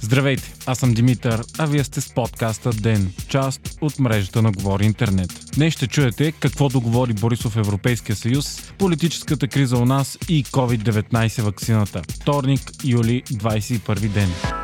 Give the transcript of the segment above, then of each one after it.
Здравейте, аз съм Димитър, а вие сте с подкаста ДЕН, част от мрежата на Говори Интернет. Днес ще чуете какво договори Борисов Европейския съюз, политическата криза у нас и COVID-19 вакцината. Вторник, юли, 21 ден.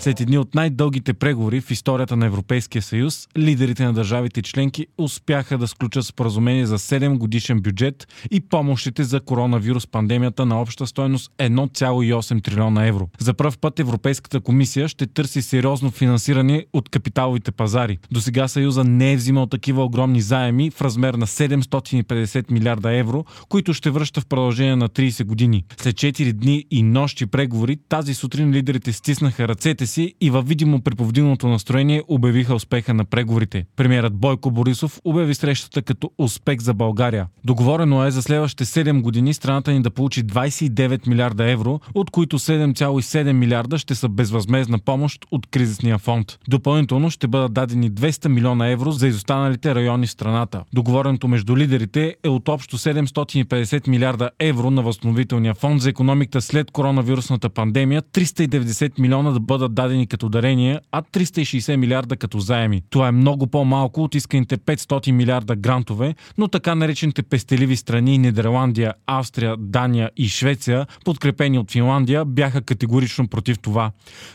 След едни от най-дългите преговори в историята на Европейския съюз, лидерите на държавите членки успяха да сключат споразумение за 7 годишен бюджет и помощите за коронавирус пандемията на обща стоеност 1,8 трилиона евро. За първ път Европейската комисия ще търси сериозно финансиране от капиталовите пазари. До сега Съюза не е взимал такива огромни заеми в размер на 750 милиарда евро, които ще връща в продължение на 30 години. След 4 дни и нощи преговори, тази сутрин лидерите стиснаха ръцете си и във видимо преповдигнато настроение обявиха успеха на преговорите. Премьерът Бойко Борисов обяви срещата като успех за България. Договорено е за следващите 7 години страната ни да получи 29 милиарда евро, от които 7,7 милиарда ще са безвъзмезна помощ от кризисния фонд. Допълнително ще бъдат дадени 200 милиона евро за изостаналите райони в страната. Договореното между лидерите е от общо 750 милиарда евро на възстановителния фонд за економиката след коронавирусната пандемия, 390 милиона да бъдат дадени като дарения, а 360 милиарда като заеми. Това е много по-малко от исканите 500 милиарда грантове, но така наречените пестеливи страни Нидерландия, Австрия, Дания и Швеция, подкрепени от Финландия, бяха категорично против това.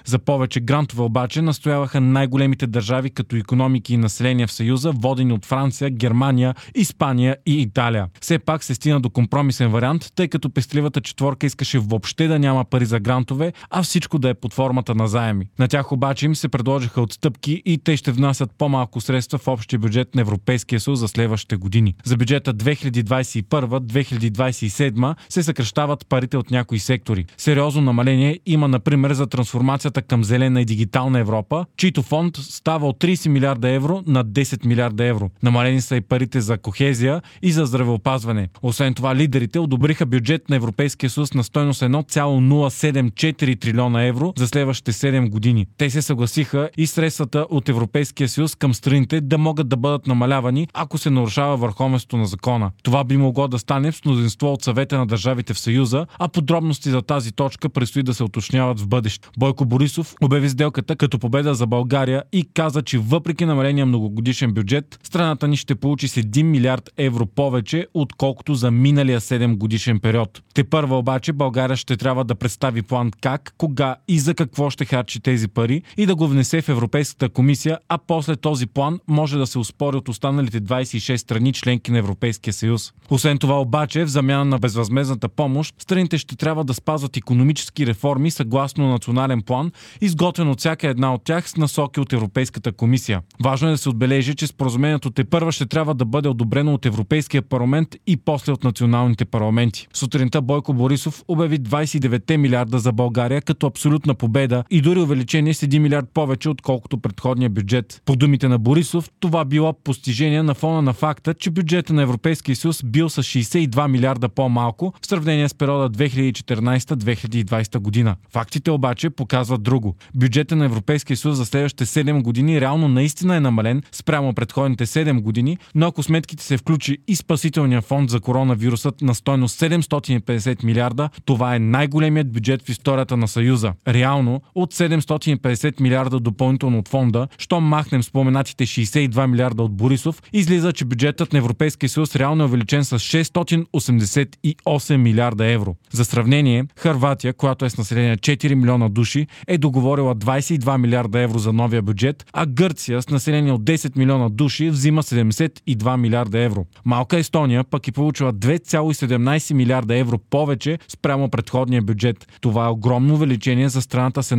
За повече грантове обаче настояваха най-големите държави като економики и население в Съюза, водени от Франция, Германия, Испания и Италия. Все пак се стигна до компромисен вариант, тъй като пестеливата четворка искаше въобще да няма пари за грантове, а всичко да е под формата на заеми заеми. На тях обаче им се предложиха отстъпки и те ще внасят по-малко средства в общия бюджет на Европейския съюз за следващите години. За бюджета 2021-2027 се съкръщават парите от някои сектори. Сериозно намаление има, например, за трансформацията към зелена и дигитална Европа, чийто фонд става от 30 милиарда евро на 10 милиарда евро. Намалени са и парите за кохезия и за здравеопазване. Освен това, лидерите одобриха бюджет на Европейския съюз на стойност 1,074 трилиона евро за следващите 7 7 години. Те се съгласиха и средствата от Европейския съюз към страните да могат да бъдат намалявани, ако се нарушава върховенството на закона. Това би могло да стане с мнозинство от съвета на държавите в Съюза, а подробности за тази точка предстои да се уточняват в бъдеще. Бойко Борисов обяви сделката като победа за България и каза, че въпреки намаления многогодишен бюджет, страната ни ще получи с 1 милиард евро повече, отколкото за миналия 7 годишен период. Те първа обаче България ще трябва да представи план как, кога и за какво ще харчи харчи тези пари и да го внесе в Европейската комисия, а после този план може да се успори от останалите 26 страни членки на Европейския съюз. Освен това обаче, в замяна на безвъзмезната помощ, страните ще трябва да спазват економически реформи съгласно национален план, изготвен от всяка една от тях с насоки от Европейската комисия. Важно е да се отбележи, че споразумението те първа ще трябва да бъде одобрено от Европейския парламент и после от националните парламенти. Сутринта Бойко Борисов обяви 29 милиарда за България като абсолютна победа и дори увеличение с 1 милиард повече, отколкото предходния бюджет. По думите на Борисов, това било постижение на фона на факта, че бюджета на Европейския съюз бил с 62 милиарда по-малко в сравнение с периода 2014-2020 година. Фактите обаче показват друго. Бюджета на Европейския съюз за следващите 7 години реално наистина е намален спрямо предходните 7 години, но ако сметките се включи и спасителния фонд за коронавирусът на стойност 750 милиарда, това е най-големият бюджет в историята на Съюза. Реално от 7 750 милиарда допълнително от фонда, що махнем споменатите 62 милиарда от Борисов, излиза, че бюджетът на Европейския съюз реално е увеличен с 688 милиарда евро. За сравнение, Харватия, която е с население 4 милиона души, е договорила 22 милиарда евро за новия бюджет, а Гърция с население от 10 милиона души взима 72 милиарда евро. Малка Естония пък е получила 2,17 милиарда евро повече спрямо предходния бюджет. Това е огромно увеличение за страната с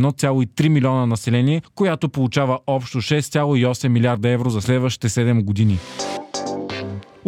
1,3 3 милиона население, която получава общо 6,8 милиарда евро за следващите 7 години.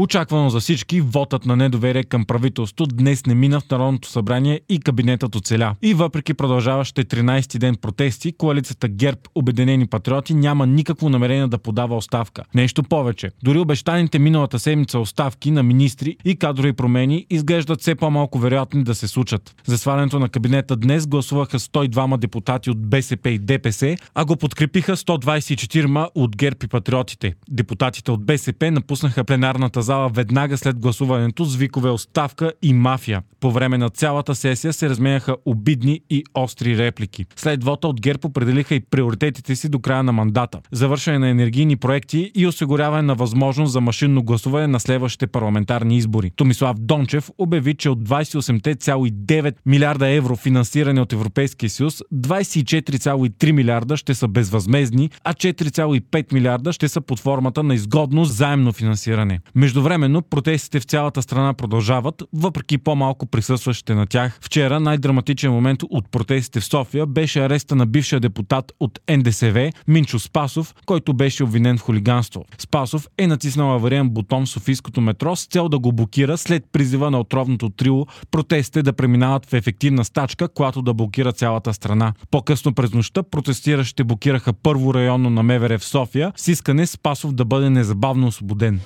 Очаквано за всички, вотът на недоверие към правителството днес не мина в Народното събрание и кабинетът оцеля. И въпреки продължаващите 13 ден протести, коалицията ГЕРБ Обединени патриоти няма никакво намерение да подава оставка. Нещо повече. Дори обещаните миналата седмица оставки на министри и кадрови промени изглеждат все по-малко вероятни да се случат. За свалянето на кабинета днес гласуваха 102 депутати от БСП и ДПС, а го подкрепиха 124 от ГЕРБ и патриотите. Депутатите от БСП напуснаха пленарната зала веднага след гласуването с викове оставка и мафия. По време на цялата сесия се разменяха обидни и остри реплики. След вота от ГЕРБ определиха и приоритетите си до края на мандата. Завършване на енергийни проекти и осигуряване на възможност за машинно гласуване на следващите парламентарни избори. Томислав Дончев обяви, че от 28,9 милиарда евро финансиране от Европейския съюз, 24,3 милиарда ще са безвъзмезни, а 4,5 милиарда ще са под формата на изгодно заемно финансиране. Междувременно протестите в цялата страна продължават, въпреки по-малко присъстващите на тях. Вчера най-драматичен момент от протестите в София беше ареста на бившия депутат от НДСВ Минчо Спасов, който беше обвинен в хулиганство. Спасов е натиснал авариен бутон в Софийското метро с цел да го блокира след призива на отровното трио протестите да преминават в ефективна стачка, която да блокира цялата страна. По-късно през нощта протестиращите блокираха първо районно на МВР в София с искане Спасов да бъде незабавно освободен.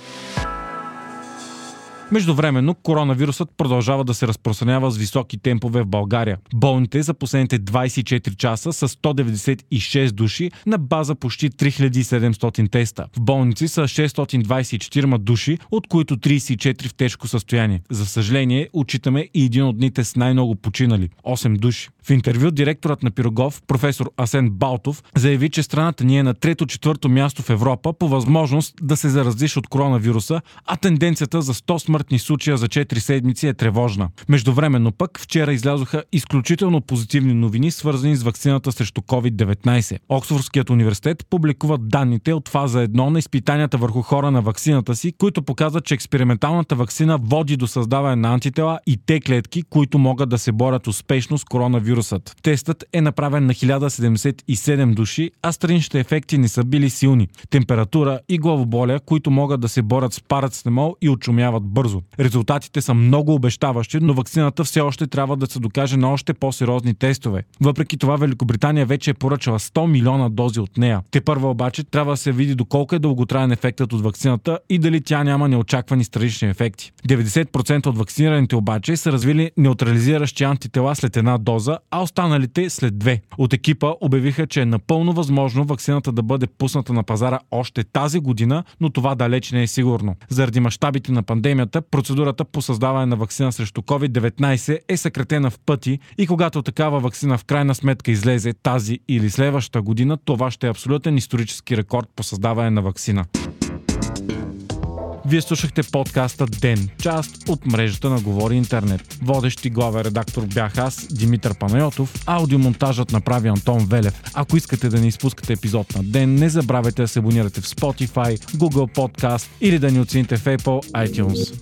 Междувременно коронавирусът продължава да се разпространява с високи темпове в България. Болните за последните 24 часа са 196 души на база почти 3700 теста. В болници са 624 души, от които 34 в тежко състояние. За съжаление, отчитаме и един от дните с най-много починали – 8 души. В интервю директорът на Пирогов, професор Асен Балтов, заяви, че страната ни е на трето-четвърто място в Европа по възможност да се заразиш от коронавируса, а тенденцията за 100 смъртни случая за 4 седмици е тревожна. Междувременно пък вчера излязоха изключително позитивни новини, свързани с вакцината срещу COVID-19. Оксфордският университет публикува данните от фаза 1 на изпитанията върху хора на вакцината си, които показват, че експерименталната вакцина води до създаване на антитела и те клетки, които могат да се борят успешно с коронавирусът. Тестът е направен на 1077 души, а страничните ефекти не са били силни. Температура и главоболия, които могат да се борят с парацетамол и очумяват бързо. Резултатите са много обещаващи, но вакцината все още трябва да се докаже на още по-сериозни тестове. Въпреки това Великобритания вече е поръчала 100 милиона дози от нея. Те първа обаче трябва да се види доколко е дълготраен ефектът от вакцината и дали тя няма неочаквани странични ефекти. 90% от вакцинираните обаче са развили неутрализиращи антитела след една доза, а останалите след две. От екипа обявиха, че е напълно възможно вакцината да бъде пусната на пазара още тази година, но това далеч не е сигурно. Заради мащабите на пандемията, процедурата по създаване на вакцина срещу COVID-19 е съкратена в пъти и когато такава вакцина в крайна сметка излезе тази или следващата година, това ще е абсолютен исторически рекорд по създаване на вакцина. Вие слушахте подкаста Ден, част от мрежата на Говори Интернет. Водещи главен редактор бях аз, Димитър Панайотов, аудиомонтажът направи Антон Велев. Ако искате да не изпускате епизод на Ден, не забравяйте да се абонирате в Spotify, Google Podcast или да ни оцените в Apple iTunes.